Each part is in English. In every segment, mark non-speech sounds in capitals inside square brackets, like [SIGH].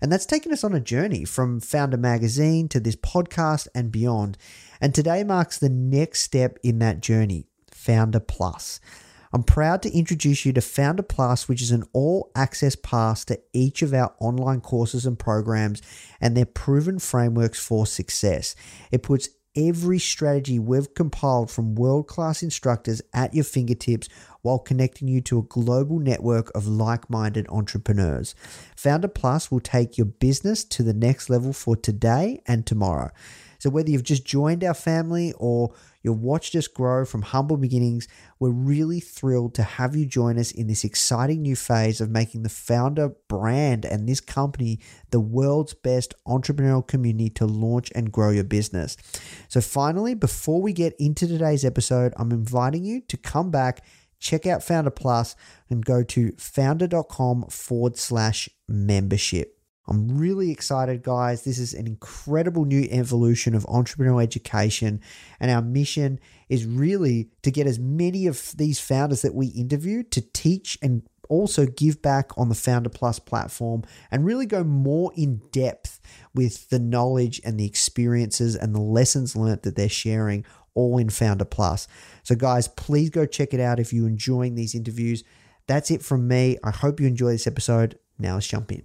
and that's taken us on a journey from Foundr Magazine to this podcast and beyond. And today marks the next step in that journey Foundr Plus. I'm proud to introduce you to Foundr Plus, which is an all access pass to each of our online courses and programs and their proven frameworks for success. It puts every strategy we've compiled from world class instructors at your fingertips while connecting you to a global network of like minded entrepreneurs. Foundr Plus will take your business to the next level for today and tomorrow. So, whether you've just joined our family or you've watched us grow from humble beginnings, we're really thrilled to have you join us in this exciting new phase of making the Foundr brand and this company the world's best entrepreneurial community to launch and grow your business. So, finally, before we get into today's episode, I'm inviting you to come back check out Foundr Plus and go to foundr.com forward slash membership. I'm really excited, guys. This is an incredible new evolution of entrepreneurial education. And our mission is really to get as many of these founders that we interview to teach and also give back on the Foundr Plus platform and really go more in depth with the knowledge and the experiences and the lessons learned that they're sharing all in Foundr Plus. So, guys, please go check it out if you're enjoying these interviews. That's it from me. I hope you enjoy this episode. Now let's jump in.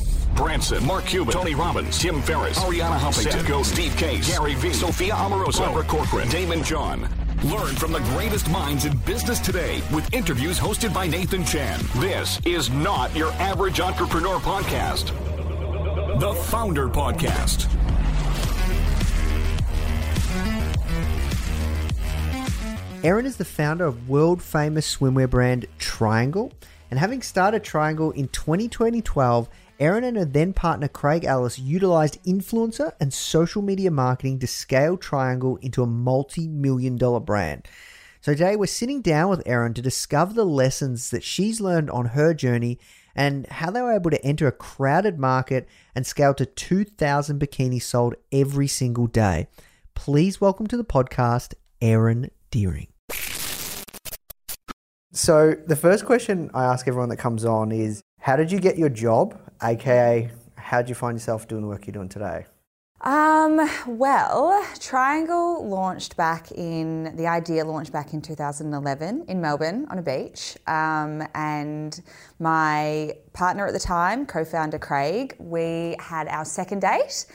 Branson, Mark Cuban, Tony Robbins, Tim Ferriss, Arianna Huffington, Seth Godin, Steve Case, Gary Vee, Sophia Amoruso, Barbara Corcoran, Daymond John. Learn from the greatest minds in business today with interviews hosted by Nathan Chan. This is not your average entrepreneur podcast. The Foundr Podcast. Erin is the founder of world famous swimwear brand Triangl. And having started Triangl in 2012, Erin and her then partner Craig Ellis utilized influencer and social media marketing to scale Triangl into a multi million dollar brand. So today we're sitting down with Erin to discover the lessons that she's learned on her journey and how they were able to enter a crowded market and scale to 2,000 bikinis sold every single day. Please welcome to the podcast, Erin Deering. So, the first question I ask everyone that comes on is How did you get your job? AKA, how did you find yourself doing the work you're doing today? Um, well, Triangl launched back in, the idea launched back in 2011 in Melbourne on a beach. Um, and my partner at the time, co founder Craig, we had our second date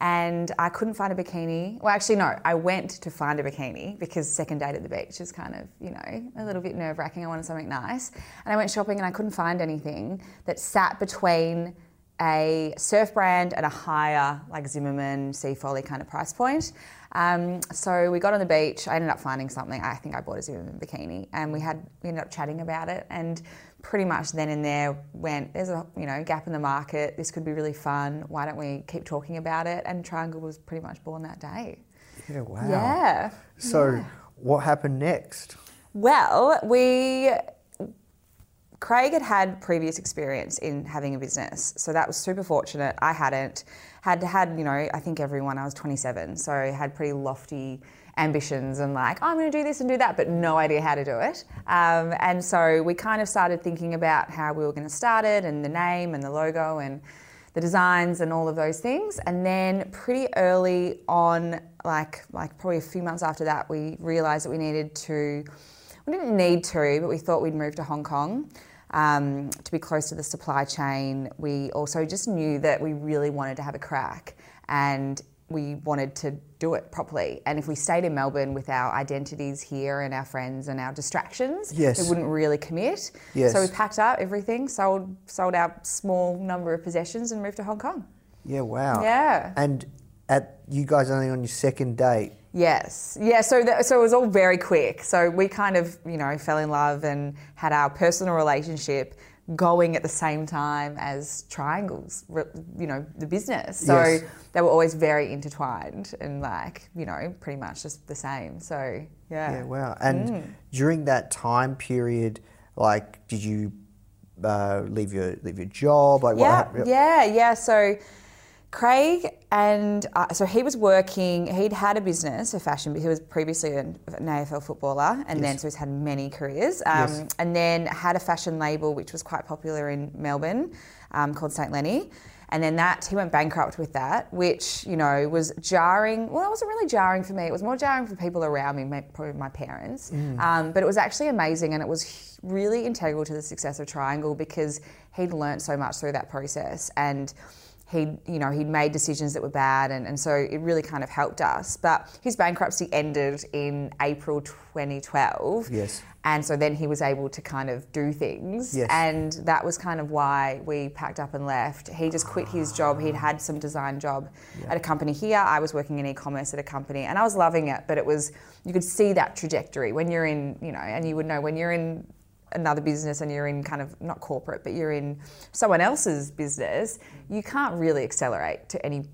and I couldn't find a bikini. Well, actually, no, I went to find a bikini because second date at the beach is kind of, you know, a little bit nerve wracking. I wanted something nice. And I went shopping and I couldn't find anything that sat between a surf brand and a higher, like Zimmermann, Sea Folly kind of price point. Um, so we got on the beach. I ended up finding something. I think I bought a Zimmermann bikini, and we had we ended up chatting about it. And pretty much then and there went. There's a you know gap in the market. This could be really fun. Why don't we keep talking about it? And Triangl was pretty much born that day. Yeah, wow. Yeah. So, yeah. what happened next? Well, we Craig had had previous experience in having a business, so that was super fortunate. I hadn't. Had had, you know, I think everyone, I was 27, so I had pretty lofty ambitions and like, oh, I'm going to do this and do that, but no idea how to do it. Um, and so we kind of started thinking about how we were going to start it and the name and the logo and the designs and all of those things. And then pretty early on, like like probably a few months after that, we realised that we needed to. We didn't need to, but we thought we'd move to Hong Kong. Um, to be close to the supply chain, we also just knew that we really wanted to have a crack, and we wanted to do it properly. And if we stayed in Melbourne with our identities here and our friends and our distractions, Yes. we wouldn't really commit. Yes. So we packed up everything, sold sold our small number of possessions, and moved to Hong Kong. Yeah, wow. Yeah. And at you guys only on your second date. Yes, yeah. So that, so it was all very quick. So we kind of you know fell in love and had our personal relationship going at the same time as Triangl's, you know, the business. So Yes. they were always very intertwined and like you know pretty much just the same. So yeah. Yeah, wow. And Mm. during that time period, like, did you uh, leave your leave your job? Like, Yeah, what yeah, yeah. So Craig and uh, so he was working. He'd had a business, a fashion. He was previously an, an AFL footballer, and then so he's had many careers. Um, Yes. And then had a fashion label which was quite popular in Melbourne, um, called Saint Lenny. And then that he went bankrupt with that, which you know was jarring. Well, it wasn't really jarring for me. It was more jarring for people around me, my- probably my parents. Um, but it was actually amazing, and it was really integral to the success of Triangl because he'd learnt so much through that process and he'd you know he'd made decisions that were bad and, and so it really kind of helped us. But his bankruptcy ended in april 2012 Yes. and so then he was able to kind of do things. Yes. and that was kind of why we packed up and left. He just quit his job. He'd had some design job at a company here. I was working in e-commerce at a company and i was loving it but it was you could see that trajectory when you're in you know and you would know when you're in another business and you're in kind of not corporate, but you're in someone else's business, you can't really accelerate to any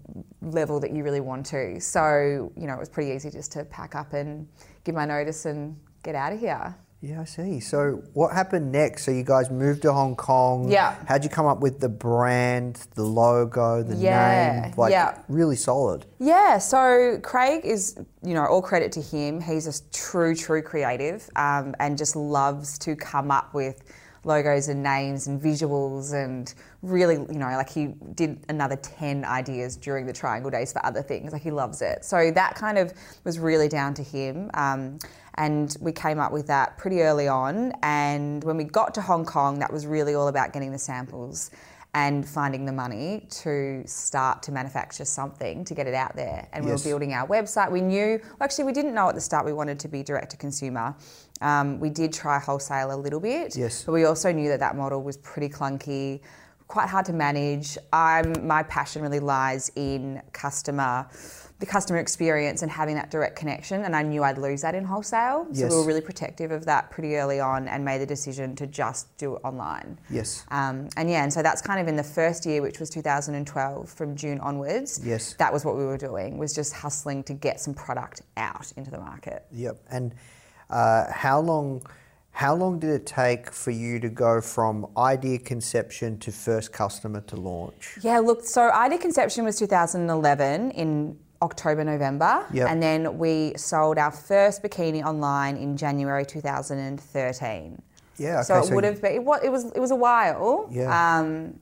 level that you really want to. So, you know, it was pretty easy just to pack up and give my notice and get out of here. Yeah, I see. So what happened next? So you guys moved to Hong Kong. Yeah. How'd you come up with the brand, the logo, the Yeah, name? Like yeah. really solid. Yeah, so Craig is, you know, all credit to him. He's a true, true creative um, and just loves to come up with logos and names and visuals and really, you know, like he did another 10 ideas during the Triangl Days for other things. Like he loves it. So that kind of was really down to him. Um, and we came up with that pretty early on. And when we got to Hong Kong, that was really all about getting the samples and finding the money to start to manufacture something to get it out there. And we were building our website. We knew, well, actually, we didn't know at the start we wanted to be direct to consumer. Um, we did try wholesale a little bit, Yes. but we also knew that that model was pretty clunky, quite hard to manage. I'm, my passion really lies in customer. The customer experience and having that direct connection, and I knew I'd lose that in wholesale. So Yes. we were really protective of that pretty early on and made the decision to just do it online. Yes. Um, and yeah, and so that's kind of in the first year, which was 2012, from June onwards. Yes. That was what we were doing, was just hustling to get some product out into the market. Yep. And uh, how long? How long did it take for you to go from idea conception to first customer to launch? Yeah, look, so idea Conception was 2011 in October, November. Yep. And then we sold our first bikini online in January 2013. Yeah. so okay, it would have been, it was, it was, it was a while. Yeah. Um,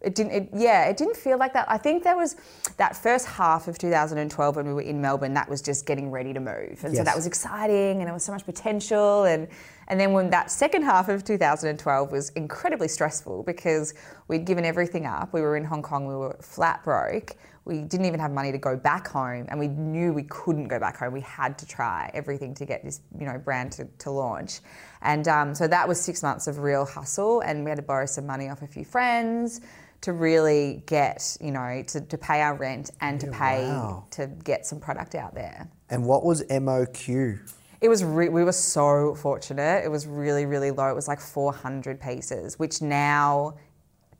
it didn't it, yeah it didn't feel like that i think there was that first half of 2012 when we were in melbourne that was just getting ready to move and so that was exciting and there was so much potential and and then when that second half of 2012 was incredibly stressful because we'd given everything up we were in hong kong we were flat broke we didn't even have money to go back home and we knew we couldn't go back home we had to try everything to get this you know brand to, to launch and um, so that was six months of real hustle and we had to borrow some money off a few friends to really get, you know, to, to pay our rent and to pay wow. to get some product out there. And what was MOQ? It was re- we were so fortunate. It was really really low. It was like 400 pieces, which now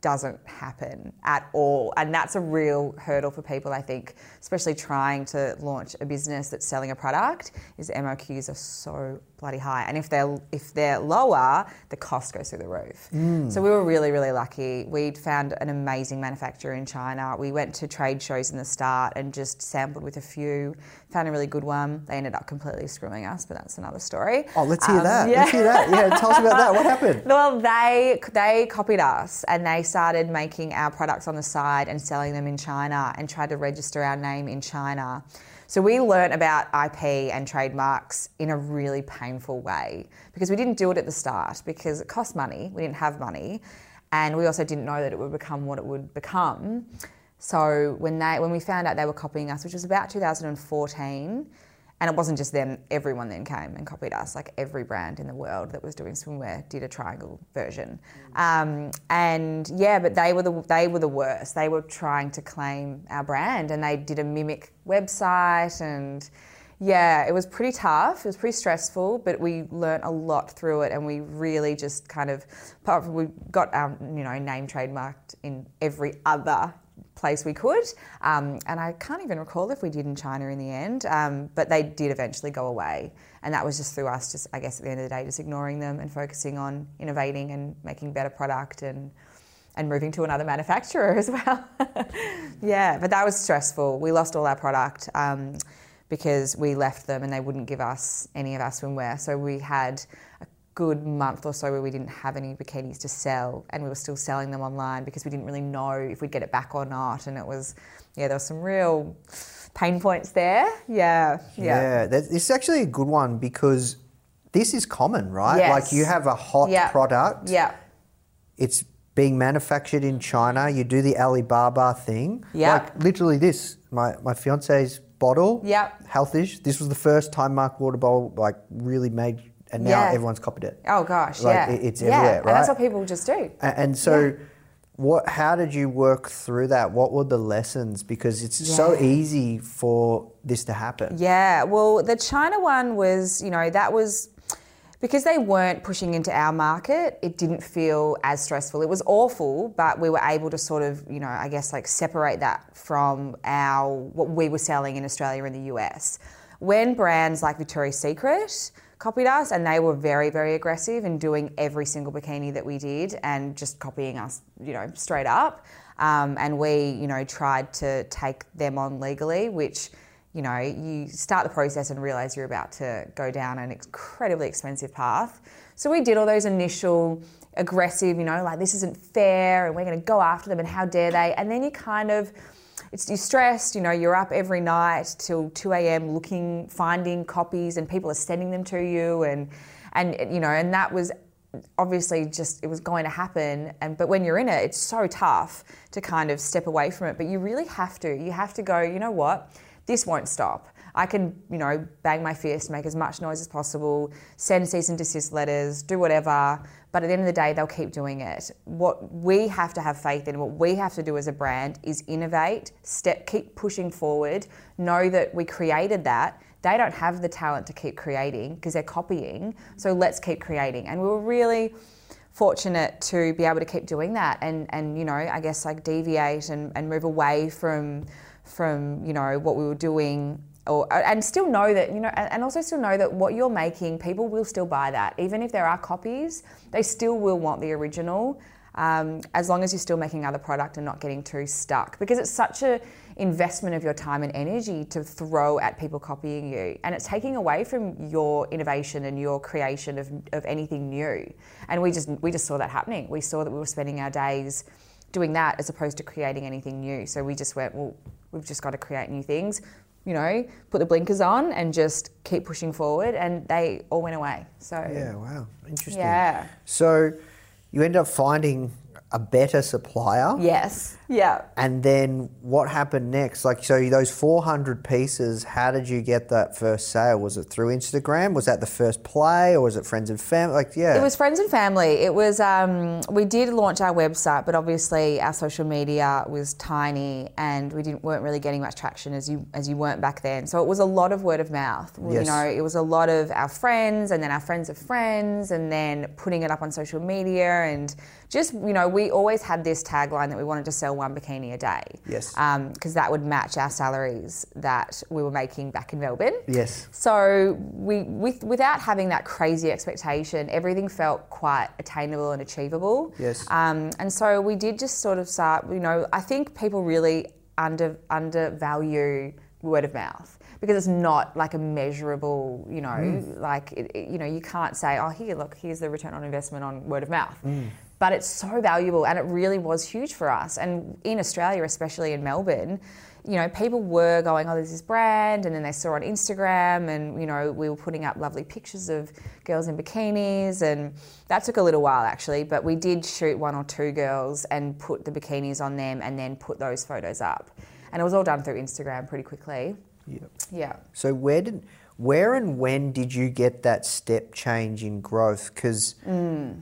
doesn't happen at all. And that's a real hurdle for people, I think, especially trying to launch a business that's selling a product, is MOQs are so bloody high. And if they're if they're lower, the cost goes through the roof. So we were really, really lucky. We'd found an amazing manufacturer in China. We went to trade shows in the start and just sampled with a few, found a really good one. They ended up completely screwing us, but that's another story. Oh, let's hear Um, that. yeah. Let's hear that. Yeah, tell us about that. What happened? [LAUGHS] Well, they they copied us and they started making our products on the side and selling them in China and tried to register our name in China. So we learnt about IP and trademarks in a really painful way because we didn't do it at the start because it cost money. We didn't have money, and we also didn't know that it would become what it would become. So when they when we found out they were copying us, which was about 2014, and it wasn't just them, everyone then came and copied us. Like every brand in the world that was doing swimwear did a triangle version. Um, and yeah, but they were the they were the worst. They were trying to claim our brand, and they did a mimic website and. Yeah, it was pretty tough. It was pretty stressful, but we learnt a lot through it, and we really just kind of, we got our you know name trademarked in every other place we could. Um, and I can't even recall if we did in China in the end, um, but they did eventually go away. And that was just through us, just I guess at the end of the day, just ignoring them and focusing on innovating and making better product and and moving to another manufacturer [LAUGHS] as well. yeah, but that was stressful. We lost all our product um, because we left them and they wouldn't give us any of our swimwear. So we had a good month or so where we didn't have any bikinis to sell and we were still selling them online because we didn't really know if we'd get it back or not. And it was, yeah, there was some real pain points there. Yeah, yeah. Yeah, this is actually a good one because this is common, right? Yes. Like you have a hot Yeah. product, Yeah. it's being manufactured in China. You do the Alibaba thing, Yeah. like literally this. My my fiance's bottle, Yep. healthish. This was the first time Mark Water Bowl like really made, and now Yeah. everyone's copied it. Oh gosh, Like, yeah. it- it's yeah. everywhere, And that's what people just do. A- And so, what? How did you work through that? What were the lessons? Because it's so easy for this to happen. Yeah, well, the China one was, you know, that was because they weren't pushing into our market, it didn't feel as stressful. It was awful, but we were able to sort of, you know, I guess like separate that from our what we were selling in Australia and the US. When brands like Victoria's Secret copied us and they were very very aggressive in doing every single bikini that we did and just copying us, you know, straight up. Um, and we, you know, tried to take them on legally, which you know, you start the process and realize you're about to go down an incredibly expensive path. So we did all those initial aggressive, you know, like this isn't fair and we're going to go after them and how dare they. And then you kind of, it's, you're stressed, you know, you're up every night till 2 a.m. looking, finding copies and people are sending them to you. And, and you know, and that was obviously just it was going to happen and but when you're in it it's so tough to kind of step away from it but you really have to you have to go you know what this won't stop i can you know bang my fist make as much noise as possible send cease and desist letters do whatever but at the end of the day they'll keep doing it what we have to have faith in what we have to do as a brand is innovate step keep pushing forward know that we created that they don't have the talent to keep creating because they're copying. So let's keep creating. And we were really fortunate to be able to keep doing that and, and you know, I guess like deviate and, and move away from from, you know, what we were doing or and still know that, you know, and also still know that what you're making, people will still buy that. Even if there are copies, they still will want the original. Um, as long as you're still making other product and not getting too stuck. Because it's such a investment of your time and energy to throw at people copying you. And it's taking away from your innovation and your creation of, of anything new. And we just we just saw that happening. We saw that we were spending our days doing that as opposed to creating anything new. So we just went well we've just got to create new things you know put the blinkers on and just keep pushing forward and they all went away so Yeah, wow. Interesting. Yeah. So you end up finding a better supplier. yes yeah And then what happened next? Like, so those 400 pieces, how did you get that first sale? Was it through Instagram? Was that the first play or was it friends and family? Like, yeah. It was friends and family. It was um, we did launch our website, but obviously our social media was tiny, and we didn't weren't really getting much traction as you as you weren't back then. So it was a lot of word of mouth. You Yes. know, it was a lot of our friends, and then our friends of friends, and then putting it up on social media and just you know, we always had this tagline that we wanted to sell one bikini a day. Yes. Um, because that would match our salaries that we were making back in Melbourne. Yes. So we, with, without having that crazy expectation, everything felt quite attainable and achievable. Yes. Um, and so we did just sort of start. You know, I think people really under undervalue word of mouth because it's not like a measurable. You know, mm. like it, it- you know, you can't say, oh, here, look, here's the return on investment on word of mouth. Mm. But it's so valuable, and it really was huge for us. And in Australia, especially in Melbourne, you know, people were going, oh, there's this brand, and then they saw on Instagram, and you know, we were putting up lovely pictures of girls in bikinis, and that took a little while actually. But we did shoot one or two girls and put the bikinis on them, and then put those photos up, and it was all done through Instagram pretty quickly. Yeah. Yeah. So where did, where and when did you get that step change in growth? Because mm.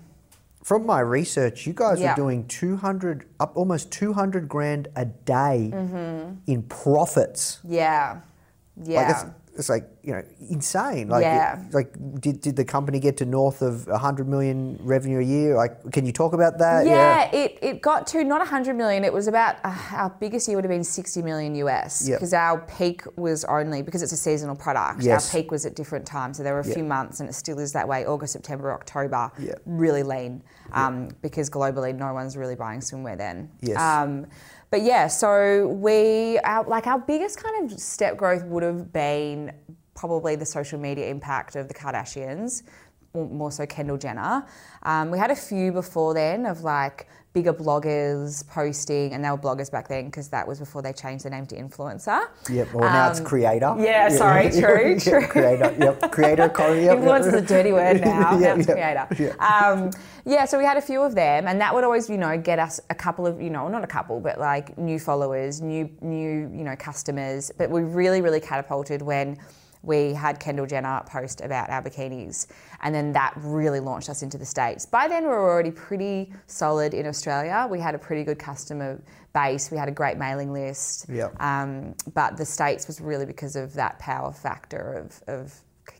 From my research, you guys. Yeah. were doing 200, up almost 200 grand a day Mm-hmm. in profits. Yeah. Yeah. Like it's, like, you know, insane. Like, Yeah. it- like did, did the company get to north of 100 million revenue a year? Like, can you talk about that? Yeah, it, it got to not 100 million. It was about uh, our biggest year would have been 60 million US Yep. because our peak was only because it's a seasonal product. Yes. Our peak was at different times, so there were a few months, and it still is that way. August, September, October, Yep. really lean um, because globally no one's really buying swimwear then. Yes. Um, but yeah, so we our, like our biggest kind of step growth would have been probably the social media impact of the Kardashians, more so Kendall Jenner. Um, we had a few before then of like bigger bloggers posting, and they were bloggers back then because that was before they changed the name to influencer. Yep. Well, now it's Um, creator. yeah, sorry, [LAUGHS] true, Yeah, true. Creator. Yep. Creator. [LAUGHS] Yep, Influencer is yep. a dirty word [LAUGHS] now. Yeah, now it's yeah, creator. Um, yeah, so we had a few of them, and that would always, you know, get us a couple of, you know, not a couple, but like new followers, new, new, you know, customers. But we really, really catapulted when we had Kendall Jenner post about our bikinis, and then that really launched us into the states. By then, we were already pretty solid in Australia. We had a pretty good customer base. We had a great mailing list. Yeah. Um, but the states was really because of that power factor of, of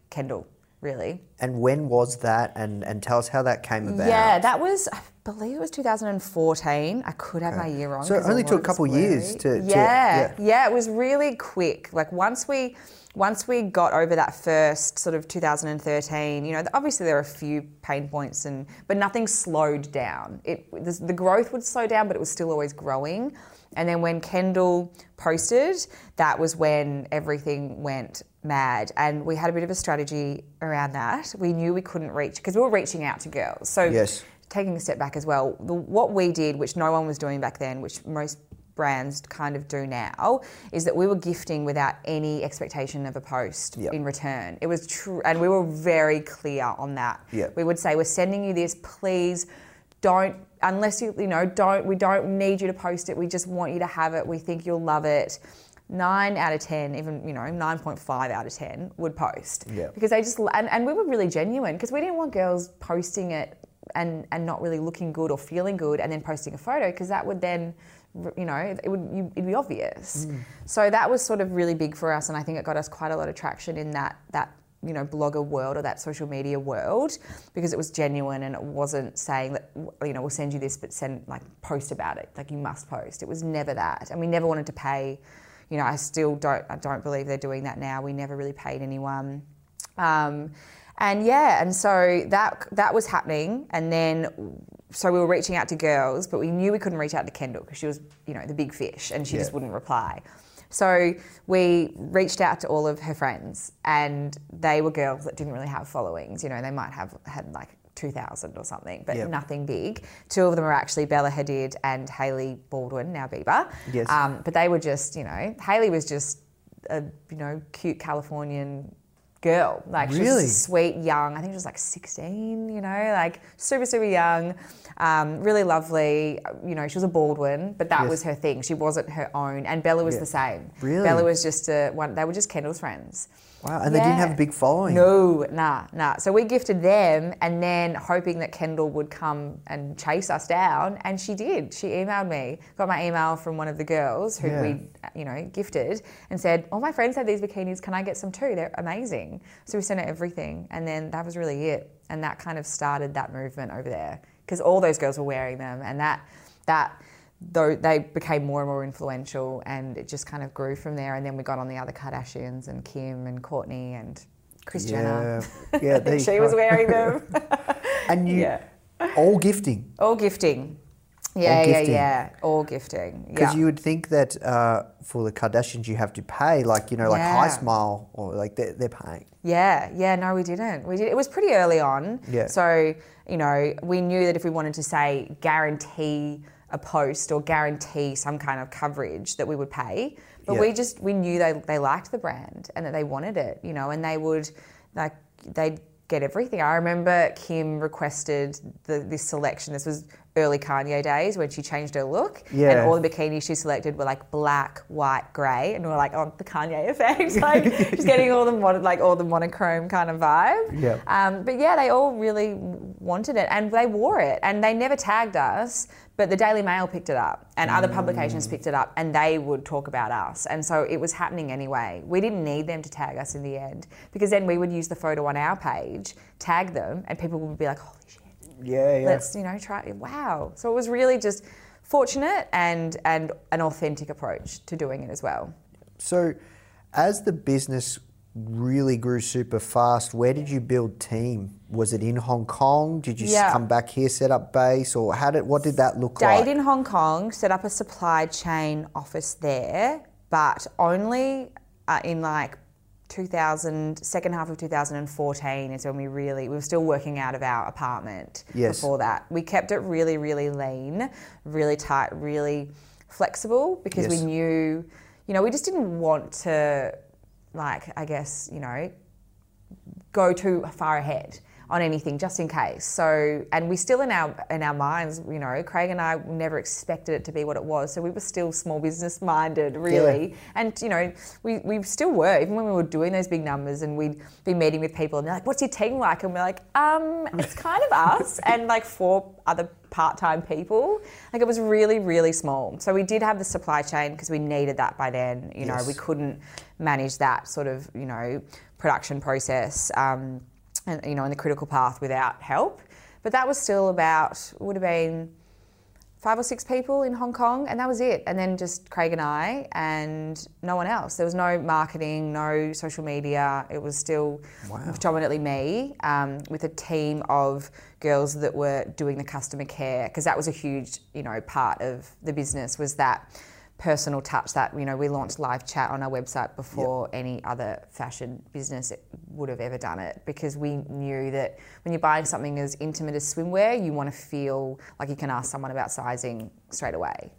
Kendall, really. And when was that? And and tell us how that came about. Yeah, that was, I believe it was 2014. I could have my year wrong. So it only took a couple years blurry. to- to- yeah, yeah. yeah, it was really quick. Like once we, once we got over that first sort of 2013, you know, obviously there are a few pain points and, but nothing slowed down. It, the, the growth would slow down, but it was still always growing. And then when Kendall posted, that was when everything went mad. And we had a bit of a strategy around that. We knew we couldn't reach because we were reaching out to girls. So Yes. taking a step back as well, the, what we did, which no one was doing back then, which most brands kind of do now, is that we were gifting without any expectation of a post Yep. in return. It was true, and we were very clear on that. Yep. We would say, "We're sending you this. Please don't." Unless you, you know, don't we don't need you to post it. We just want you to have it. We think you'll love it. Nine out of ten, even you know, nine point five out of ten would post Yeah. because they just and, and we were really genuine because we didn't want girls posting it and and not really looking good or feeling good and then posting a photo because that would then you know it would you, it'd be obvious. So that was sort of really big for us and i think it got us quite a lot of traction in that that you know blogger world or that social media world because it was genuine and it wasn't saying that you know we'll send you this but send like post about it. Like you must post. It was never that and we never wanted to pay you know i still don't i don't believe they're doing that now. We never really paid anyone. Um, and yeah, and so that that was happening, and then so we were reaching out to girls, but we knew we couldn't reach out to Kendall because she was, you know, the big fish, and she just wouldn't reply. So we reached out to all of her friends, and they were girls that didn't really have followings. You know, they might have had like. 2000 or something, but Yep. nothing big. Two of them are actually Bella Hadid and Hailey Baldwin, now Bieber. Yes. Um, but they were just, you know, Hailey was just a, you know, cute Californian girl. Like she Really? was sweet, young. I think she was like 16, you know, like super, super young, um, really lovely. You know, she was a Baldwin, but that Yes. was her thing. She wasn't her own. And Bella was the same. Really? Bella was just a one. They were just Kendall's friends. Wow. And they didn't have a big following. No, nah, nah. So we gifted them, and then hoping that Kendall would come and chase us down, and she did. She emailed me, got my email from one of the girls who Yeah. we, you know, gifted, and said, "All my friends have these bikinis. Can I get some too? They're amazing." So we sent her everything, and then that was really it, and that kind of started that movement over there because all those girls were wearing them, and that that though they became more and more influential, and it just kind of grew from there. And then we got on the other Kardashians and Kim and Kourtney and Kris Jenner. [LAUGHS] Yeah, [LAUGHS] yeah, she was wearing them. [LAUGHS] And you Yeah. all gifting. all gifting. Yeah, yeah, gifting. yeah. All gifting. Because yeah. you would think that uh, for the Kardashians, you have to pay, like, you know, like High Yeah. Smile, or like they're, they're paying. Yeah, yeah, no, we didn't. We did. It was pretty early on. Yeah. So you know, we knew that if we wanted to say guarantee a post or guarantee some kind of coverage, that we would pay. But Yeah. we just we knew they they liked the brand and that they wanted it. You know, and they would like they'd get everything. I remember Kim requested the, this selection. This was early Kanye days when she changed her look. Yeah. And all the bikinis she selected were like black, white, grey, and we are like, oh, the Kanye effect, [LAUGHS] like she's getting all the mon- like all the monochrome kind of vibe. Yeah. Um, but yeah, they all really wanted it, and they wore it, and they never tagged us. But the Daily Mail picked it up, and other publications mm. picked it up, and they would talk about us, and so it was happening anyway. We didn't need them to tag us in the end, because then we would use the photo on our page, tag them, and people would be like, holy shit Yeah, yeah. let's you know try wow so it was really just fortunate and and an authentic approach to doing it as well So, as the business really grew super fast, where did you build team? Was it in Hong Kong? Did you Yeah. come back here, set up base, or how did what did that look stayed like? Stayed in hong kong set up a supply chain office there but only uh, in like 2000 second half of 2014 is when we really we were still working out of our apartment Yes. before that we kept it really really lean really tight really flexible because Yes. we knew you know we just didn't want to like i guess you know go too far ahead on anything just in case. So, and we still in our in our minds, you know, Craig and I never expected it to be what it was. So we were still small business minded, really. And you know, we, we still were even when we were doing those big numbers and we'd be meeting with people and they're like, "What's your team like?" And we're like, "Um, it's kind of us [LAUGHS] and like four other part-time people. Like it was really really small. So we did have the supply chain because we needed that by then. You know, Yes. we couldn't manage that sort of you know production process. Um, and, you know, in the critical path without help. But that was still about, would have been five or six people in Hong Kong, and that was it. And then just Craig and I, and no one else. There was no marketing, no social media. It was still predominantly me um, with a team of girls that were doing the customer care, because that was a huge, you know, part of the business was that personal touch that you know we launched live chat on our website before any other fashion business would have ever done it because we knew that when you're buying something as intimate as swimwear you want to feel like you can ask someone about sizing straight away.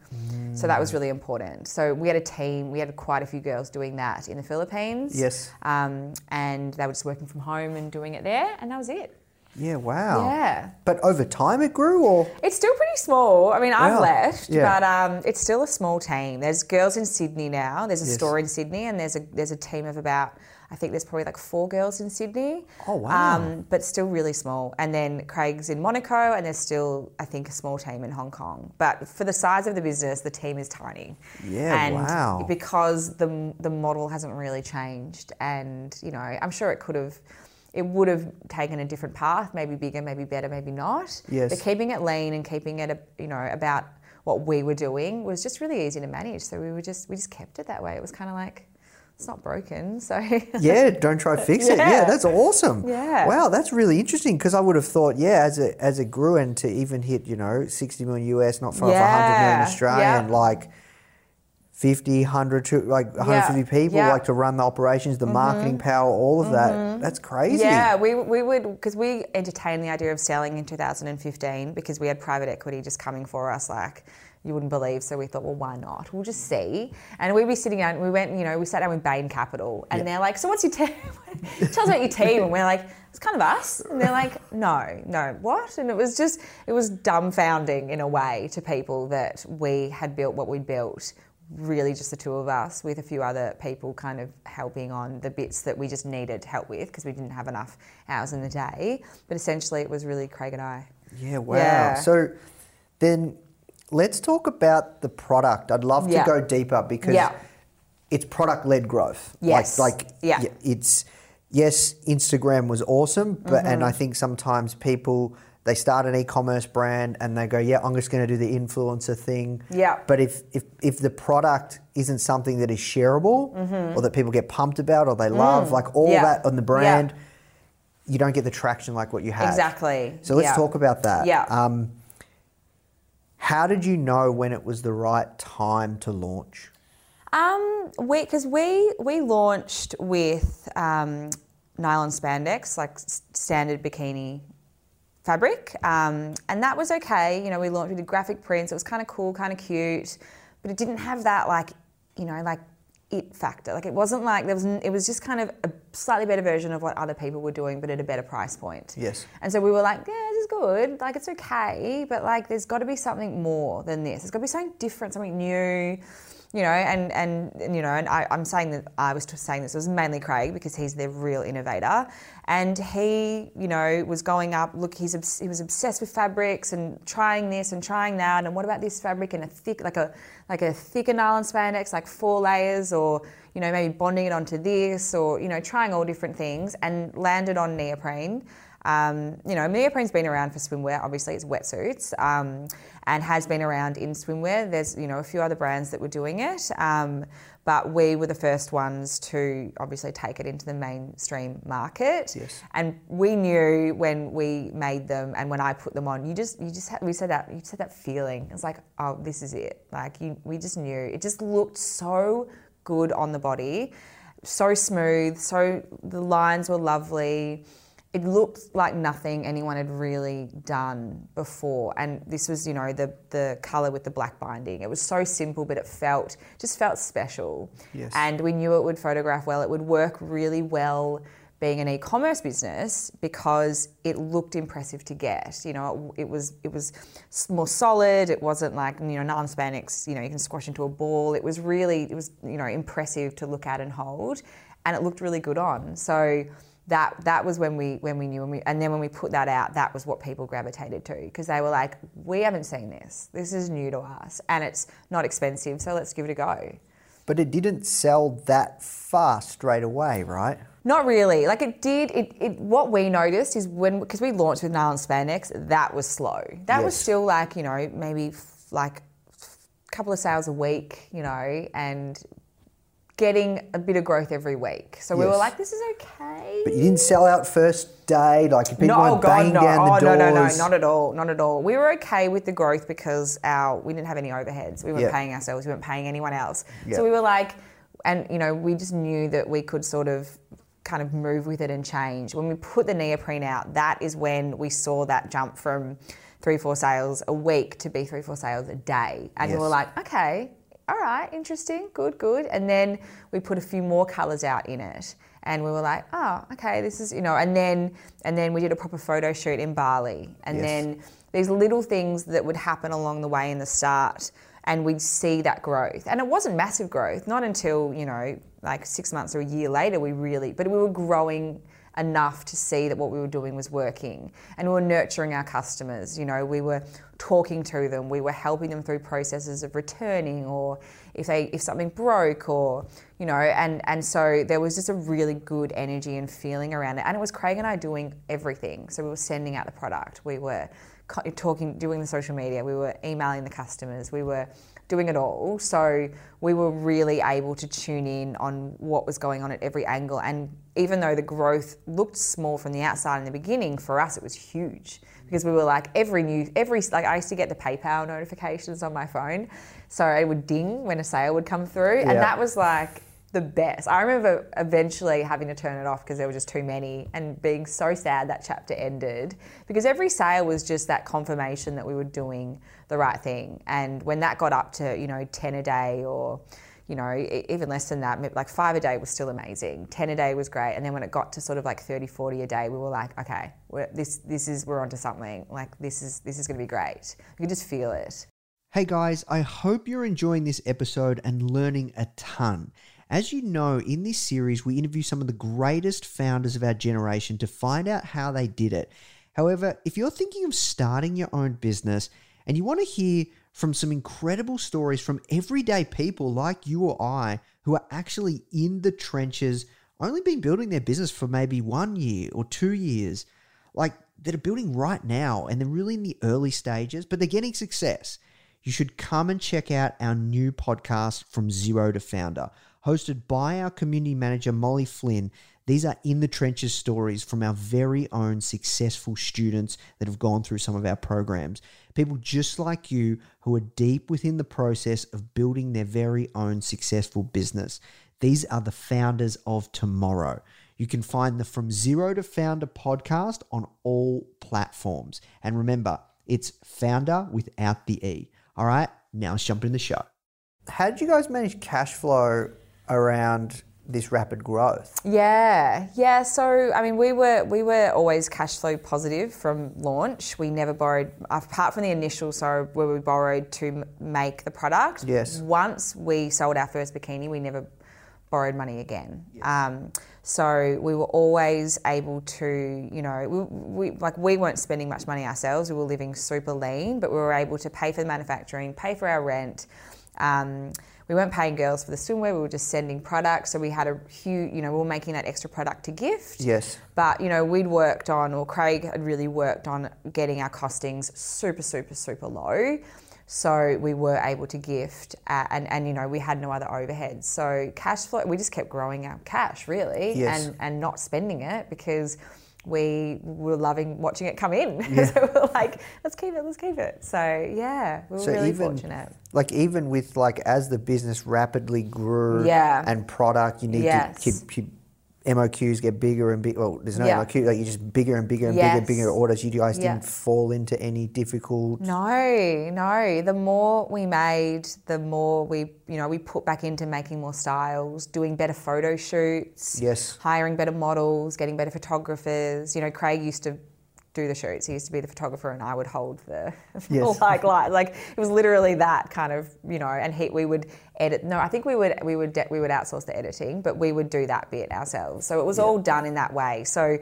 So that was really important. So we had a team we had quite a few girls doing that in the philippines. Yes. um, and they were just working from home and doing it there and that was it Yeah, wow. Yeah. But over time it grew, or It's still pretty small. I mean, I've Wow. left, Yeah. but um, it's still a small team. There's girls in Sydney now. There's a Yes. store in Sydney, and there's a there's a team of about I think there's probably like four girls in Sydney. Oh, wow. Um, but still really small. And then Craig's in Monaco, and there's still I think a small team in Hong Kong. But for the size of the business, the team is tiny. Yeah, and wow. Because the the model hasn't really changed, and you know I'm sure it could have. It would have taken a different path, maybe bigger, maybe better, maybe not. Yes. But keeping it lean and keeping it, you know, about what we were doing was just really easy to manage. So we were just we just kept it that way. It was kind of like it's not broken, so [LAUGHS] yeah, don't try to fix it. Yeah, Yeah. that's awesome. Yeah. Wow, that's really interesting because I would have thought, yeah, as it as it grew and to even hit, you know, sixty million US, not far off hundred million Australian, yeah. like 50, 100, to, like 150 people, yeah. Mm-hmm. like to run the operations, the marketing power, all of that. That's crazy. yeah, we, we would because we entertained the idea of selling in 2015 because we had private equity just coming for us like. You wouldn't believe, so we thought, well, why not? We'll just see. And we'd be sitting down. We went, you know, we sat down with Bain Capital, and they're like, "So what's your team? [LAUGHS] Tell us about your team." And we're like, "It's kind of us." And they're like, "No, no, what?" And it was just, it was dumbfounding in a way to people that we had built what we built really just the two of us with a few other people kind of helping on the bits that we just needed help with because we didn't have enough hours in the day. But essentially, it was really Craig and I. Yeah, wow. Yeah. So then let's talk about the product. I'd love Yeah. to go deeper because Yeah. it's product led growth. Yes. Like, like Yeah. it's, yes, Instagram was awesome, but, Mm-hmm. and I think sometimes people, they start an e-commerce brand and they go, yeah, I'm just going to do the influencer thing. Yeah. But if if if the product isn't something that is shareable or that people get pumped about or they love, like all Mm-hmm. Mm. Yeah. that on the brand, you don't get the traction like what you have. Exactly. So let's Yeah. talk about that. Yeah. Um, how did you know when it was the right time to launch? Um, we because we we launched with um, nylon spandex, like standard bikini fabric, um, and that was okay. You know, we launched with the graphic prints. It was kind of cool, kind of cute, but it didn't have that like you know like it factor. Like it wasn't like there was. It was just kind of a slightly better version of what other people were doing, but at a better price point. Yes. And so we were like, yeah, this is good. Like it's okay, but like there's got to be something more than this. There's got to be something different, something new. You know, and and, you know, and I, I'm saying that I was saying this it was mainly Craig because he's the real innovator, and he, you know, was going up. Look, he's he was obsessed with fabrics and trying this and trying that, and what about this fabric and a thick, like a like a thicker nylon spandex, like four layers, or you know, maybe bonding it onto this, or you know, trying all different things, and landed on neoprene. Um, you know, neoprene's been around for swimwear. Obviously, it's wetsuits, um, and has been around in swimwear. There's you know a few other brands that were doing it, um, but we were the first ones to obviously take it into the mainstream market. Yes. And we knew when we made them and when I put them on, you just you just had, we said that you said that feeling. It's like oh this is it. Like you, we just knew it just looked so good on the body, so smooth. So the lines were lovely it looked like nothing anyone had really done before. And this was you know the the color with the black binding. It was so simple but it felt just felt special. Yes. and we knew it would photograph well. It would work really well being an e-commerce business because it looked impressive to get. You know it, it was it was more solid. It wasn't like you know non-spandex you know you can squash into a ball. It was really it was you know impressive to look at and hold. And it looked really good on. So that that was when we when we knew and, we, and then when we put that out that was what people gravitated to because they were like we haven't seen this. This is new to us and it's not expensive so let's give it a go. But it didn't sell that fast straight away, right? not really. Like it did it, it what we noticed is when because we launched with nylon spandex that was slow. That was still like you know maybe f- like a couple of sales a week you know and getting a bit of growth every week so we were like this is okay But you didn't sell out first day. Like people no, oh, weren't oh God, banging no. down the oh, doors. no, no, no, not at all, not at all. We were okay with the growth because our we didn't have any overheads. We weren't Yeah. paying ourselves. We weren't paying anyone else. Yeah. So we were like, and you know, we just knew that we could sort of kind of move with it and change. When we put the neoprene out, that is when we saw that jump from three, four sales a week to be three, four sales a day, and we were like, okay, all right, interesting, good, good. And then we put a few more colours out in it. And we were like, oh, okay, this is, you know, and then and then we did a proper photo shoot in Bali. And Yes. then these little things that would happen along the way in the start and we'd see that growth. And it wasn't massive growth, not until, you know, like six months or a year later we really but we were growing enough to see that what we were doing was working and we were nurturing our customers you know we were talking to them. We were helping them through processes of returning or if they if something broke or you know and and so there was just a really good energy and feeling around it. And it was Craig and I doing everything. So we were sending out the product. We were talking doing the social media. We were emailing the customers. We were doing it all. So we were really able to tune in on what was going on at every angle. And even though the growth looked small from the outside in the beginning, for us it was huge because we were like every new every like I used to get the PayPal notifications on my phone, so it would ding when a sale would come through, Yeah. and that was like the best. I remember eventually having to turn it off because there were just too many and being so sad that chapter ended because every sale was just that confirmation that we were doing the right thing. And when that got up to, you know, 10 a day or, you know, even less than that, like five a day was still amazing. 10 a day was great. And then when it got to sort of like 30, 40 a day, we were like, okay, this, this is, we're onto something. Like this is, this is going to be great. You can just feel it. Hey guys, I hope you're enjoying this episode and learning a ton. As you know, in this series, we interview some of the greatest founders of our generation to find out how they did it. However, if you're thinking of starting your own business and you want to hear from some incredible stories from everyday people like you or I who are actually in the trenches, only been building their business for maybe one year or two years, like that are building right now and they're really in the early stages, but they're getting success. You should come and check out our new podcast, From Zero to Founder, hosted by our community manager, Molly Flynn. These are in the trenches stories from our very own successful students that have gone through some of our programs. People just like you who are deep within the process of building their very own successful business. These are the founders of tomorrow. You can find the From Zero to Founder podcast on all platforms. And remember, it's founder without the E. All right, now let's jump in the show. How did you guys manage cash flow around this rapid growth? Yeah, yeah. So I mean, we were we were always cash flow positive from launch. We never borrowed, apart from the initial, so where we borrowed to make the product. Yes. Once we sold our first bikini, we never borrowed money again. Um, so we were always able to, you know, we, we, like we weren't spending much money ourselves. We were living super lean, but we were able to pay for the manufacturing, pay for our rent. Um, we weren't paying girls for the swimwear. We were just sending products. So we had a huge, you know, we were making that extra product to gift. Yes. But you know, we'd worked on, or Craig had really worked on getting our costings super, super, super low. So we were able to gift, uh, and and you know, we had no other overheads. So cash flow, we just kept growing our cash really, Yes. and and not spending it because we were loving watching it come in. [LAUGHS] so we we're like, let's keep it, let's keep it. So yeah, we were So really even fortunate. like even with like as the business rapidly grew Yeah. and product, you need Yes. to keep, keep MOQs get bigger and bigger. Well, there's no Yeah. MOQ, like you just bigger and bigger and Yes. bigger, bigger orders. You guys didn't fall into any difficult. No, no. The more we made, the more we, you know, we put back into making more styles, doing better photo shoots, Yes. hiring better models, getting better photographers. You know, Craig used to do the shoots. He used to be the photographer, and I would hold the [LAUGHS] Yes. like light. Like it was literally that kind of, you know. And he, we would edit. No, I think we would we would we would outsource the editing, but we would do that bit ourselves. So it was all done in that way. So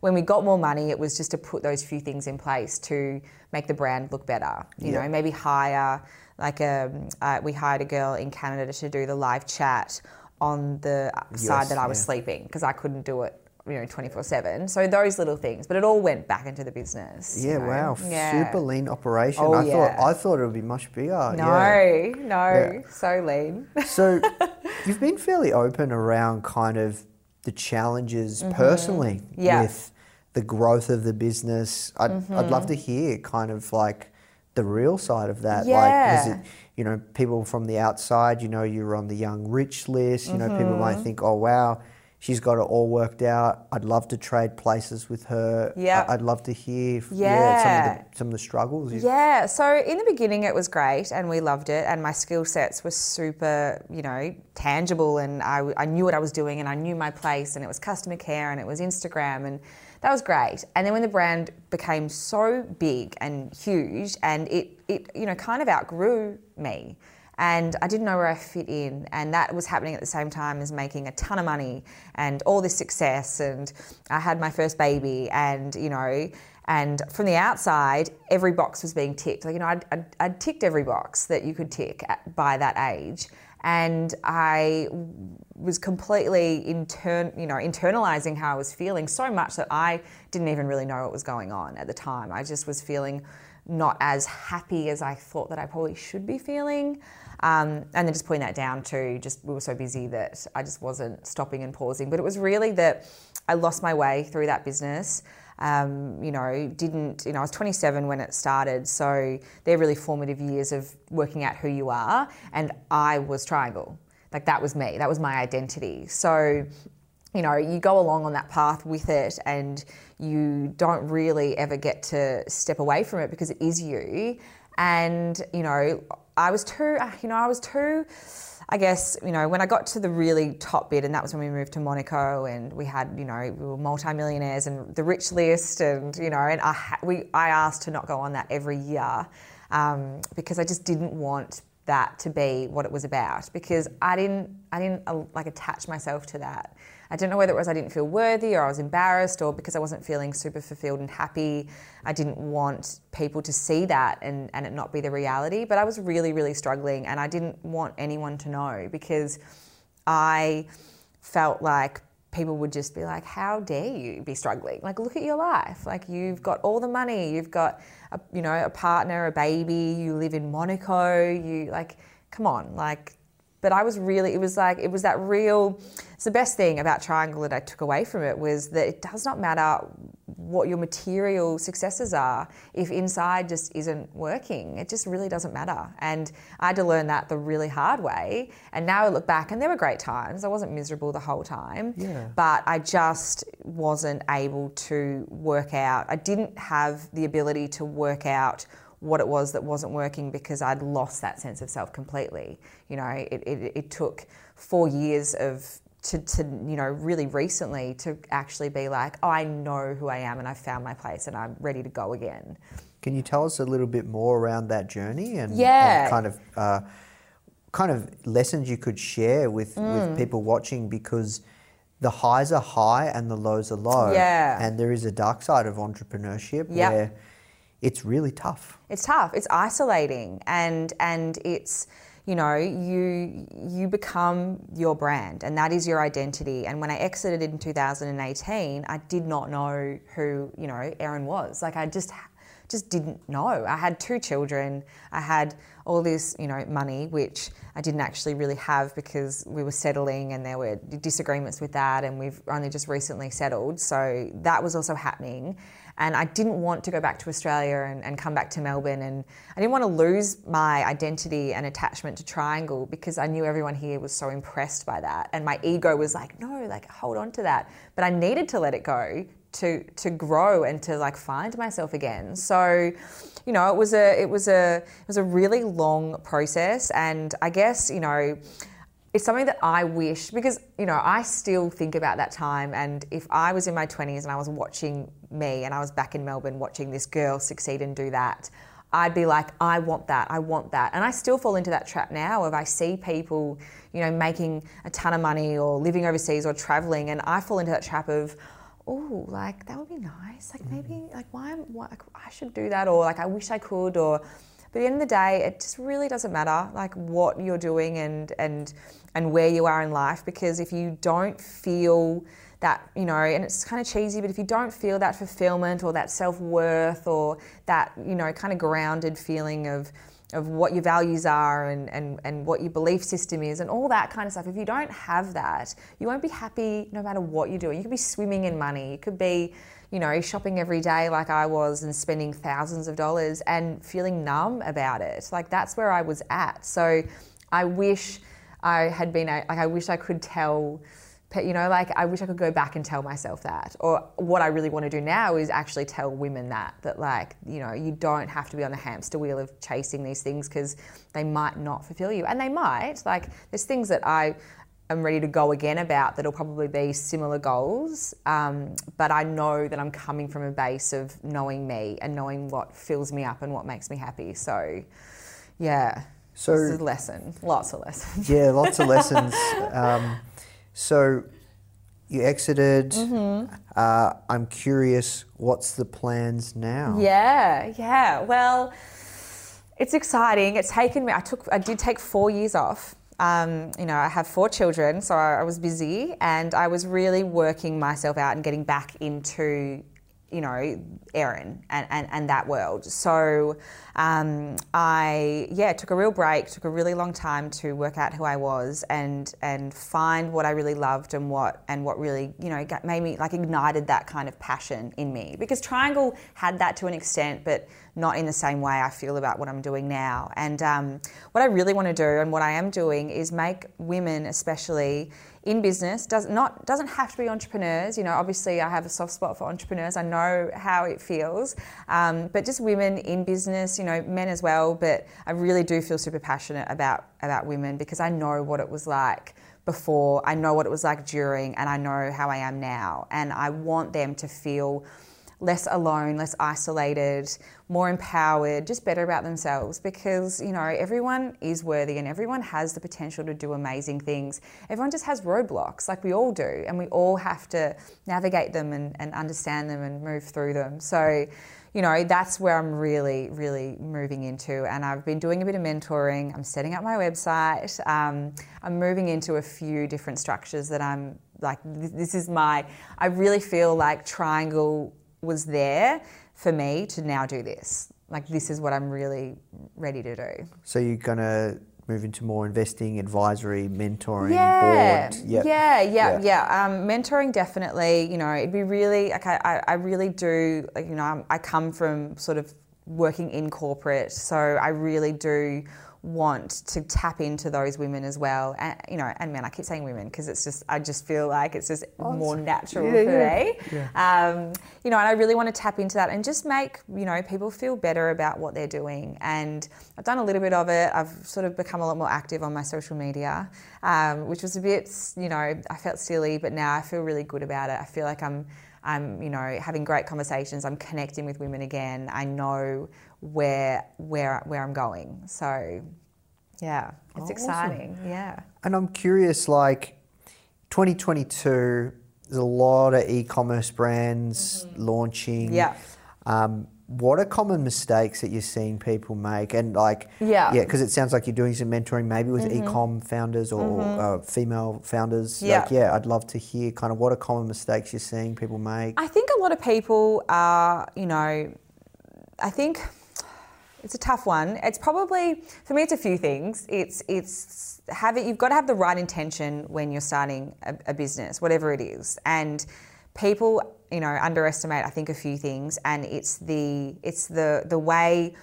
when we got more money, it was just to put those few things in place to make the brand look better. You Yeah. know, maybe hire like a uh, we hired a girl in Canada to do the live chat on the side that I was yeah. sleeping because I couldn't do it. You know, twenty four seven. So those little things, but it all went back into the business. you Yeah, know? wow, Yeah. super lean operation. Oh, I yeah. thought I thought it would be much bigger. No, yeah. no, so lean. So [LAUGHS] you've been fairly open around kind of the challenges personally Mm-hmm. Mm-hmm. with the growth of the business. I'd, I'd love to hear kind of like the real side of that. Like, is it, you know, people from the outside, you know, you're on the young rich list, you know, people might Mm-hmm. think, oh, wow, she's got it all worked out. I'd love to trade places with her. Yeah. I'd love to hear, yeah, Yeah. some of the, some of the struggles. Yeah, so in the beginning it was great and we loved it and my skill sets were super, you know, tangible and I, I knew what I was doing and I knew my place and it was customer care and it was Instagram and that was great. And then when the brand became so big and huge and it, it you know, kind of outgrew me and I didn't know where I fit in. And that was happening at the same time as making a ton of money and all this success. And I had my first baby, and you know, and from the outside, every box was being ticked. Like you know, I'd, I'd, I'd ticked every box that you could tick at, by that age. And I was completely intern, you know, internalizing how I was feeling so much that I didn't even really know what was going on at the time. I just was feeling not as happy as I thought that I probably should be feeling. Um, and then just putting that down to just we were so busy that I just wasn't stopping and pausing. But it was really that I lost my way through that business. Um, you know, didn't, you know, I was 27 when it started. So they're really formative years of working out who you are. And I was Triangl. Like that was me, that was my identity. So you know, you go along on that path with it and you don't really ever get to step away from it because it is you. And, you know, I was too, you know, I was too, I guess, you know, when I got to the really top bit, and that was when we moved to Monaco and we had, you know, we were multimillionaires and the rich list, and, you know, and I, we, I asked to not go on that every year um, because I just didn't want that to be what it was about because I didn't I didn't uh, like attach myself to that. I don't know whether it was I didn't feel worthy or I was embarrassed or because I wasn't feeling super fulfilled and happy. I didn't want people to see that and, and it not be the reality. But I was really, really struggling and I didn't want anyone to know because I felt like people would just be like, "How dare you be struggling? Like, look at your life. Like, you've got all the money, you've got, a, you know, a partner, a baby, you live in Monaco. You like, come on, like." But I was really, it was like, it was that real. It's the best thing about Triangl that I took away from it was that it does not matter what your material successes are if inside just isn't working. It just really doesn't matter. And I had to learn that the really hard way. And now I look back and there were great times. I wasn't miserable the whole time. Yeah. But I just wasn't able to work out. I didn't have the ability to work out what it was that wasn't working because I'd lost that sense of self completely. You know, it, it, it took four years of to, to you know really recently to actually be like oh, I know who I am and I've found my place and I'm ready to go again. Can you tell us a little bit more around that journey and, Yeah. and kind of uh, kind of lessons you could share with, Mm. with people watching because the highs are high and the lows are low. Yeah. And there is a dark side of entrepreneurship Yep. where it's really tough. It's tough. It's isolating, and and it's you know you you become your brand, and that is your identity. And when I exited in 2018, I did not know who you know Erin was. Like I just just didn't know. I had two children. I had all this, you know, money, which I didn't actually really have because we were settling and there were disagreements with that, and we've only just recently settled. So that was also happening. And I didn't want to go back to Australia and, and come back to Melbourne. And I didn't want to lose my identity and attachment to Triangl because I knew everyone here was so impressed by that. And my ego was like, no, like hold on to that. But I needed to let it go to to grow and to like find myself again. So, you know, it was a it was a it was a really long process. And I guess, you know, it's something that I wish because you know I still think about that time. And if I was in my 20s and I was watching me and I was back in Melbourne watching this girl succeed and do that I'd be like I want that. I want that. And I still fall into that trap now of I see people you know making a ton of money or living overseas or traveling. And I fall into that trap of oh like that would be nice. Like mm. maybe like why, am- why I should do that or like I wish I could or but at the end of the day, it just really doesn't matter like what you're doing and and and where you are in life because if you don't feel that you know and it's kind of cheesy but if you don't feel that fulfillment or that self-worth or that you know kind of grounded feeling of of what your values are and, and, and what your belief system is and all that kind of stuff. If you don't have that, you won't be happy no matter what you're doing. You could be swimming in money. You could be, you know, shopping every day like I was and spending thousands of dollars and feeling numb about it. Like that's where I was at. So I wish I had been, like, I wish I could tell you know, like I wish I could go back and tell myself that. Or what I really want to do now is actually tell women that, that like, you know, you don't have to be on the hamster wheel of chasing these things because they might not fulfill you. And they might. Like, there's things that I am ready to go again about that'll probably be similar goals. Um, but I know that I'm coming from a base of knowing me and knowing what fills me up and what makes me happy. So, yeah. So- this is a lesson, lots of lessons. Yeah, lots of [LAUGHS] lessons. Um, so you exited. Mm-hmm. Uh, I'm curious, what's the plans now? Yeah, yeah. Well, it's exciting. It's taken me. I took. I did take four years off. Um, you know, I have four children, so I, I was busy, and I was really working myself out and getting back into, you know, Erin and, and, and that world. So um, I yeah took a real break. Took a really long time to work out who I was and and find what I really loved and what and what really you know got, made me like ignited that kind of passion in me because Triangl had that to an extent, but not in the same way I feel about what I'm doing now. And um, what I really want to do and what I am doing is make women, especially in business, does not doesn't have to be entrepreneurs. You know, obviously I have a soft spot for entrepreneurs. I know how it feels, um, but just women in business. You know, men as well. But I really do feel super passionate about about women because I know what it was like before. I know what it was like during, and I know how I am now. And I want them to feel less alone, less isolated, more empowered, just better about themselves because, you know, everyone is worthy and everyone has the potential to do amazing things. Everyone just has roadblocks, like we all do, and we all have to navigate them and, and understand them and move through them. So, you know, that's where I'm really, really moving into. And I've been doing a bit of mentoring. I'm setting up my website. Um, I'm moving into a few different structures that I'm like, this is my, I really feel like Triangl was there for me to now do this. Like, this is what I'm really ready to do. So you're gonna move into more investing, advisory, mentoring, yeah, board. Yep. yeah, yeah, Yeah. yeah. Um, mentoring definitely. You know, it'd be really like I, I, I really do. Like you know, I'm, I come from sort of working in corporate, so I really do want to tap into those women as well. And you know and men i keep saying women because it's just i just feel like it's just more natural yeah, for yeah. me. Um, you know and i really want to tap into that and just make you know people feel better about what they're doing. And i've done a little bit of it. I've sort of become a lot more active on my social media um, which was a bit you know i felt silly but now i feel really good about it. I feel like i'm I'm, you know, having great conversations. I'm connecting with women again. I know where where where I'm going. So, yeah, it's awesome. exciting. Yeah. And I'm curious, like 2022, there's a lot of e-commerce brands launching. Mm-hmm. Yeah. Um, what are common mistakes that you're seeing people make? And like, Yeah. Mm-hmm. yeah, because it sounds like you're doing some mentoring, maybe with e-com founders or uh, female founders. Yeah. Like, yeah, I'd love to hear kind of what are common mistakes you're seeing people make. I think a lot of people are, you know, I think it's a tough one. It's probably for me. It's a few things. It's it's having you've got to have the right intention when you're starting a, a business, whatever it is, and people you know underestimate. I think a few things, and it's the it's the the way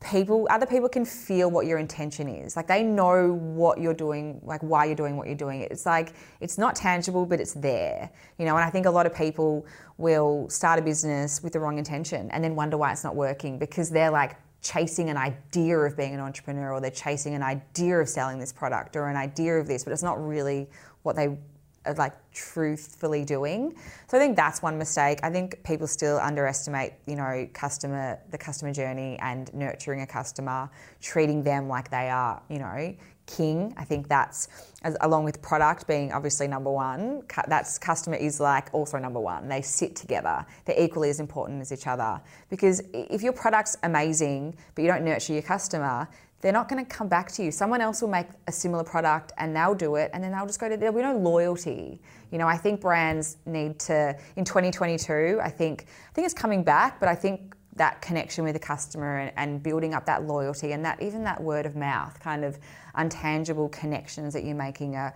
people other people can feel what your intention is like they know what you're doing like why you're doing what you're doing it's like it's not tangible but it's there you know and i think a lot of people will start a business with the wrong intention and then wonder why it's not working because they're like chasing an idea of being an entrepreneur or they're chasing an idea of selling this product or an idea of this but it's not really what they are like truthfully doing. So I think that's one mistake. I think people still underestimate, you know, customer the customer journey and nurturing a customer, treating them like they are, you know, king. I think that's as, along with product being obviously number one. cu- That's customer is like also number one. They sit together. They're equally as important as each other because if your product's amazing but you don't nurture your customer, they're not going to come back to you. Someone else will make a similar product and they'll do it, and then they'll just go to. There'll be no loyalty. You know, I think brands need to in 2022. I think I think it's coming back, but I think that connection with the customer and, and building up that loyalty and that even that word of mouth kind of untangible connections that you're making are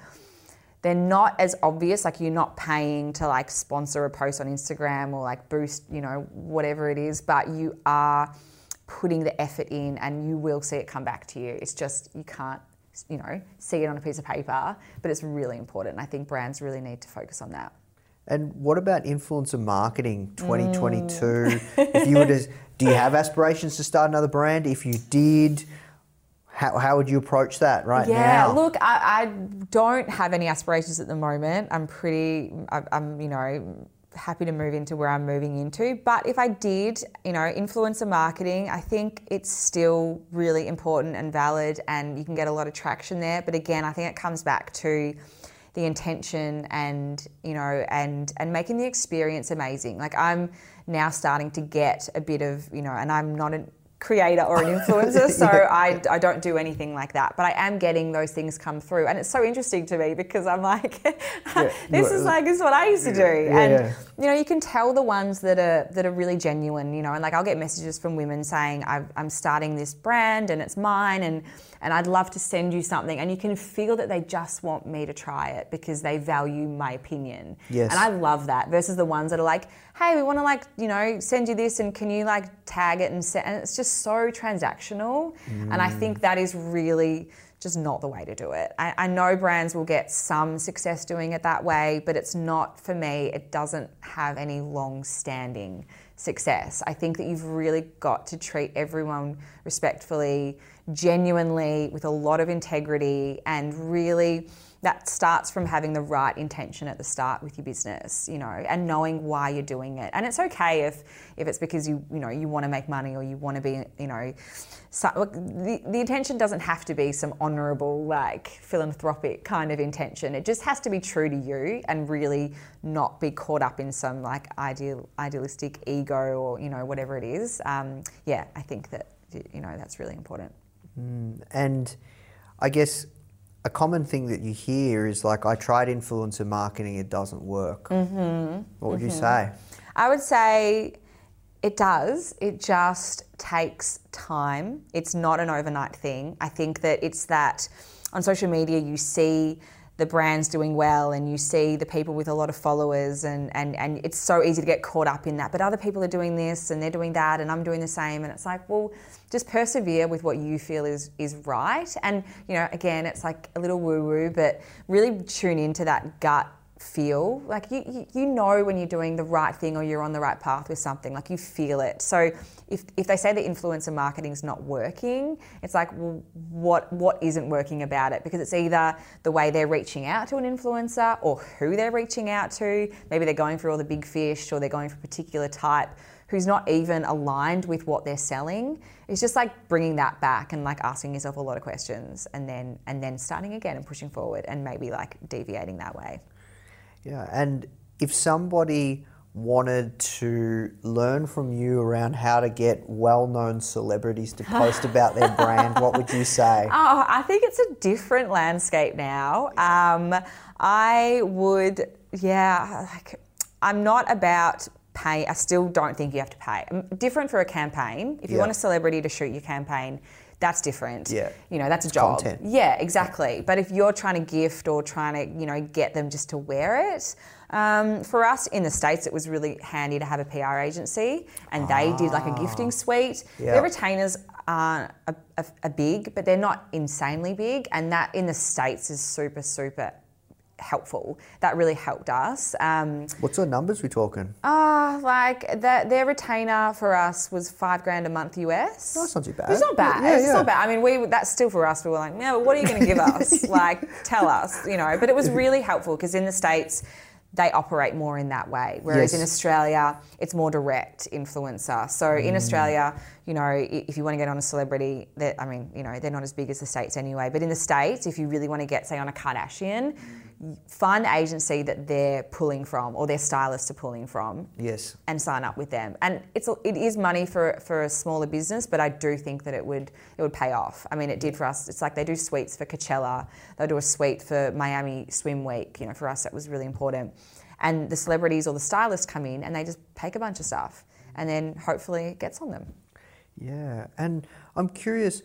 they're not as obvious like you're not paying to like sponsor a post on instagram or like boost you know whatever it is but you are putting the effort in and you will see it come back to you it's just you can't you know see it on a piece of paper but it's really important and i think brands really need to focus on that And what about influencer marketing 2022? Mm. if you were to, [LAUGHS] do you have aspirations to start another brand? If you did, how, how would you approach that right yeah, now? look, I, I don't have any aspirations at the moment. I'm pretty, I, I'm, you know, happy to move into where I'm moving into. But if I did, you know, influencer marketing, I think it's still really important and valid and you can get a lot of traction there. But again, I think it comes back to the intention and you know and and making the experience amazing like i'm now starting to get a bit of you know and i'm not a creator or an [LAUGHS] influencer so I, I don't do anything like that but i am getting those things come through and it's so interesting to me because i'm like [LAUGHS] this is like this is what i used to do and yeah. you know you can tell the ones that are that are really genuine you know and like i'll get messages from women saying I've, i'm starting this brand and it's mine and and i'd love to send you something and you can feel that they just want me to try it because they value my opinion Yes. and i love that versus the ones that are like hey we want to like you know send you this and can you like tag it and send and it's just so transactional and i think that is really just not the way to do it. I, I know brands will get some success doing it that way, but it's not for me. It doesn't have any long standing success. I think that you've really got to treat everyone respectfully, genuinely, with a lot of integrity, and really that starts from having the right intention at the start with your business, you know, and knowing why you're doing it. And it's okay if if it's because you you know you want to make money or you want to be you know, so, look, the the intention doesn't have to be some honourable like philanthropic kind of intention. It just has to be true to you and really not be caught up in some like ideal idealistic ego or you know whatever it is. Um, yeah, I think that you know that's really important. And I guess a common thing that you hear is like, I tried influencer marketing, it doesn't work. Mm-hmm. What would you say? I would say it does. It just takes time. It's not an overnight thing. I think that it's that on social media you see the brands doing well and you see the people with a lot of followers and, and, and it's so easy to get caught up in that. But other people are doing this and they're doing that and I'm doing the same and it's like, well, just persevere with what you feel is is right. And, you know, again, it's like a little woo-woo, but really tune into that gut feel. Like you, you know when you're doing the right thing or you're on the right path with something like you feel it. So if, if they say that influencer marketing is not working it's like well, what what isn't working about it? Because it's either the way they're reaching out to an influencer or who they're reaching out to. Maybe they're going for all the big fish or they're going for a particular type who's not even aligned with what they're selling. It's just like bringing that back and like asking yourself a lot of questions and then and then starting again and pushing forward and maybe like deviating that way Yeah, and if somebody wanted to learn from you around how to get well-known celebrities to post about their [LAUGHS] brand, what would you say? Oh, I think it's a different landscape now. Um, I would, yeah, like, I'm not about pay. I still don't think you have to pay. Um, Different for a campaign. If you Yeah. want a celebrity to shoot your campaign, that's different. Yeah. You know, that's a job. content. Yeah, exactly. But if you're trying to gift or trying to, you know, get them just to wear it, um, for us in the States, it was really handy to have a PR agency and they did like a gifting suite. Yeah. Their retainers aren't a, a, a big, but they're not insanely big. And that in the States is super, super helpful. That really helped us. Um, What sort of numbers we talking? uh, like that, their retainer for us was five grand a month US. That's not too bad. It's not bad. Yeah, it's yeah. not bad. I mean, we that's still for us. We were like, yeah, what are you going to give us? [LAUGHS] like, tell us, you know. But it was really helpful because in the states. They operate more in that way, whereas in Australia, it's more direct influencer. So Mm. in Australia, you know, if you want to get on a celebrity, that I mean, you know, they're not as big as the states anyway. But in the states, if you really want to get, say, on a Kardashian, find the agency that they're pulling from or their stylists are pulling from, Yes. and sign up with them. And it's it is money for for a smaller business, but I do think that it would it would pay off. I mean, it did for us. It's like they do suites for Coachella. They'll do a suite for Miami Swim Week. You know, for us that was really important. And the celebrities or the stylists come in and they just take a bunch of stuff, and then hopefully it gets on them. Yeah, and I'm curious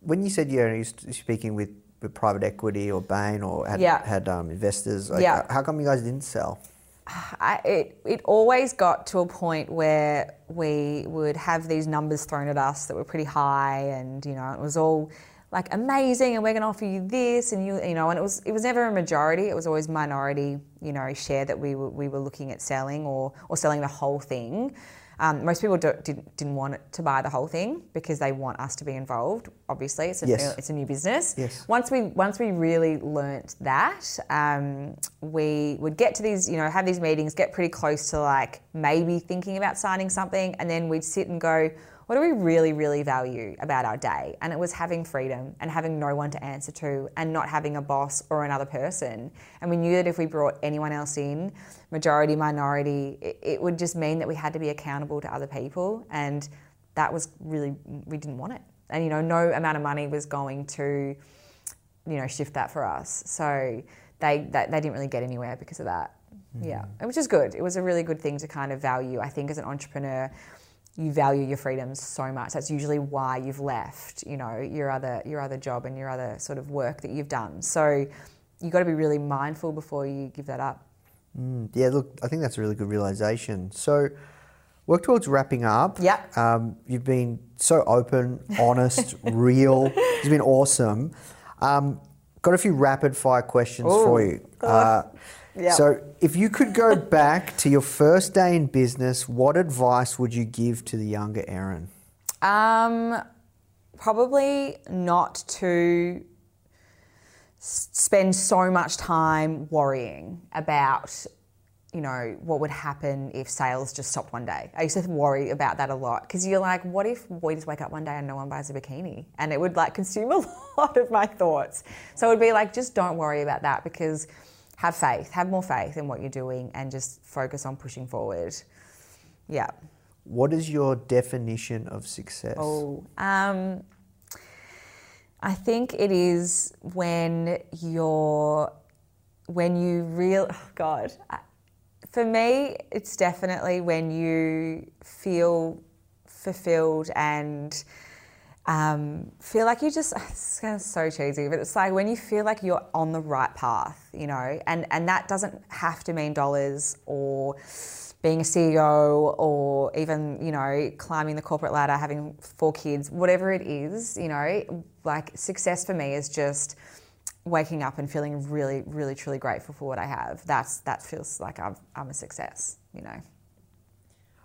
when you said you're speaking with private equity or Bain or had, Yeah. had um, investors. Like, Yeah. How come you guys didn't sell? [SIGHS] I, it, it always got to a point where we would have these numbers thrown at us that were pretty high, and you know it was all like amazing, and we're going to offer you this, and you you know, and it was it was never a majority; it was always minority, you know, share that we were we were looking at selling or or selling the whole thing. Um, most people do, didn't, didn't want to buy the whole thing because they want us to be involved. Obviously, it's a, Yes. it's a new business. Yes. Once we once we really learnt that, um, we would get to these, you know, have these meetings, get pretty close to like maybe thinking about signing something, and then we'd sit and go, what do we really, really value about our day? And it was having freedom and having no one to answer to, and not having a boss or another person. And we knew that if we brought anyone else in, majority, minority, it, it would just mean that we had to be accountable to other people, and that was really we didn't want it. And you know, no amount of money was going to you know, shift that for us. So they, they, they didn't really get anywhere because of that. Mm-hmm. Yeah, which is good. It was a really good thing to kind of value. I think as an entrepreneur, you value your freedoms so much. That's usually why you've left, you know, your other your other job and your other sort of work that you've done. So you've got to be really mindful before you give that up. Yeah, look, I think that's a really good realization. So, work towards wrapping up. Yeah. Um, you've been so open, honest, [LAUGHS] real. It's been awesome. Um, got a few rapid fire questions for you. Uh, Yeah. So, if you could go [LAUGHS] back to your first day in business, what advice would you give to the younger Erin? Um, probably not to spend so much time worrying about you know, what would happen if sales just stopped one day. I used to worry about that a lot because you're like, what if we just wake up one day and no one buys a bikini? And it would like consume [LAUGHS] a lot of my thoughts. So it would be like, just don't worry about that because have faith, have more faith in what you're doing and just focus on pushing forward. Yeah. What is your definition of success? Oh, um, I think it is when you're, when you real, oh God, for me, it's definitely when you feel fulfilled and um, feel like you just, [LAUGHS] sounds so cheesy, but it's like when you feel like you're on the right path, you know, and, and that doesn't have to mean dollars or being a CEO or even, you know, climbing the corporate ladder, having four kids, whatever it is, you know, like success for me is just waking up and feeling really, really, truly grateful for what I have. That's that feels like I'm, I'm a success, you know.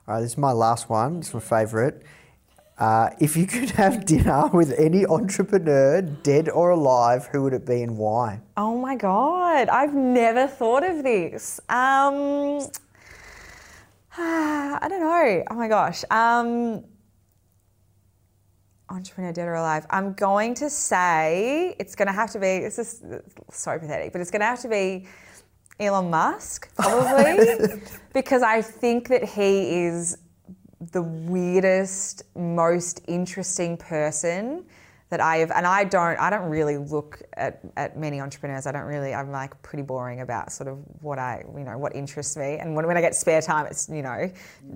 All right, this is my last one. It's my favourite. Uh, if you could have [LAUGHS] dinner with any entrepreneur, dead or alive, who would it be and why? Oh my god, I've never thought of this. Um, [SIGHS] I don't know. Oh my gosh. Um, entrepreneur, dead or alive. I'm going to say it's going to have to be. This is so pathetic, but it's going to have to be Elon Musk, probably, [LAUGHS] because I think that he is the weirdest, most interesting person that I have, and I don't, I don't really look at, at many entrepreneurs. I don't really, I'm like pretty boring about sort of what I, you know, what interests me. And when, when I get spare time, it's, you know,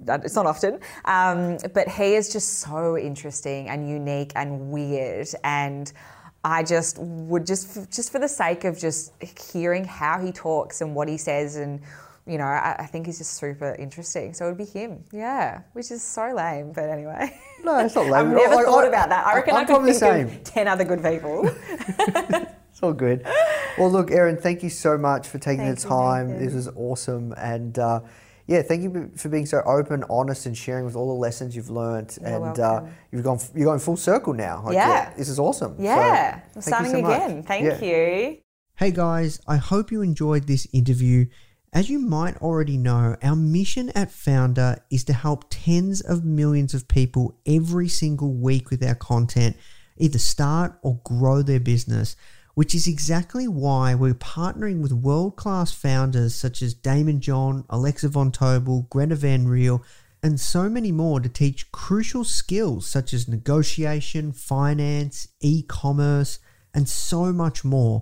it's not often. Um, but he is just so interesting and unique and weird. And I just would just, just for the sake of just hearing how he talks and what he says and, you know, I, I think he's just super interesting. So it would be him, yeah, which is so lame. But anyway, No, it's not [LAUGHS] lame. I've never I- I- thought about that. I reckon I'm I could think the of ten other good people. [LAUGHS] It's all good. Well, look, Erin, thank you so much for taking Thank the time. Nathan. This was awesome. And uh, yeah, thank you for being so open, honest, and sharing with all the lessons you've learnt. You're and uh, you've gone, you're going full circle now. Like, Yeah. This is awesome. So, yeah, I'm starting so much. again. Thank Yeah. you. Hey guys, I hope you enjoyed this interview. As you might already know, our mission at Foundr is to help tens of millions of people every single week with our content either start or grow their business, which is exactly why we're partnering with world class founders such as Daymond John, Alexa Von Tobel, Greta Van Riel, and so many more to teach crucial skills such as negotiation, finance, e commerce, and so much more.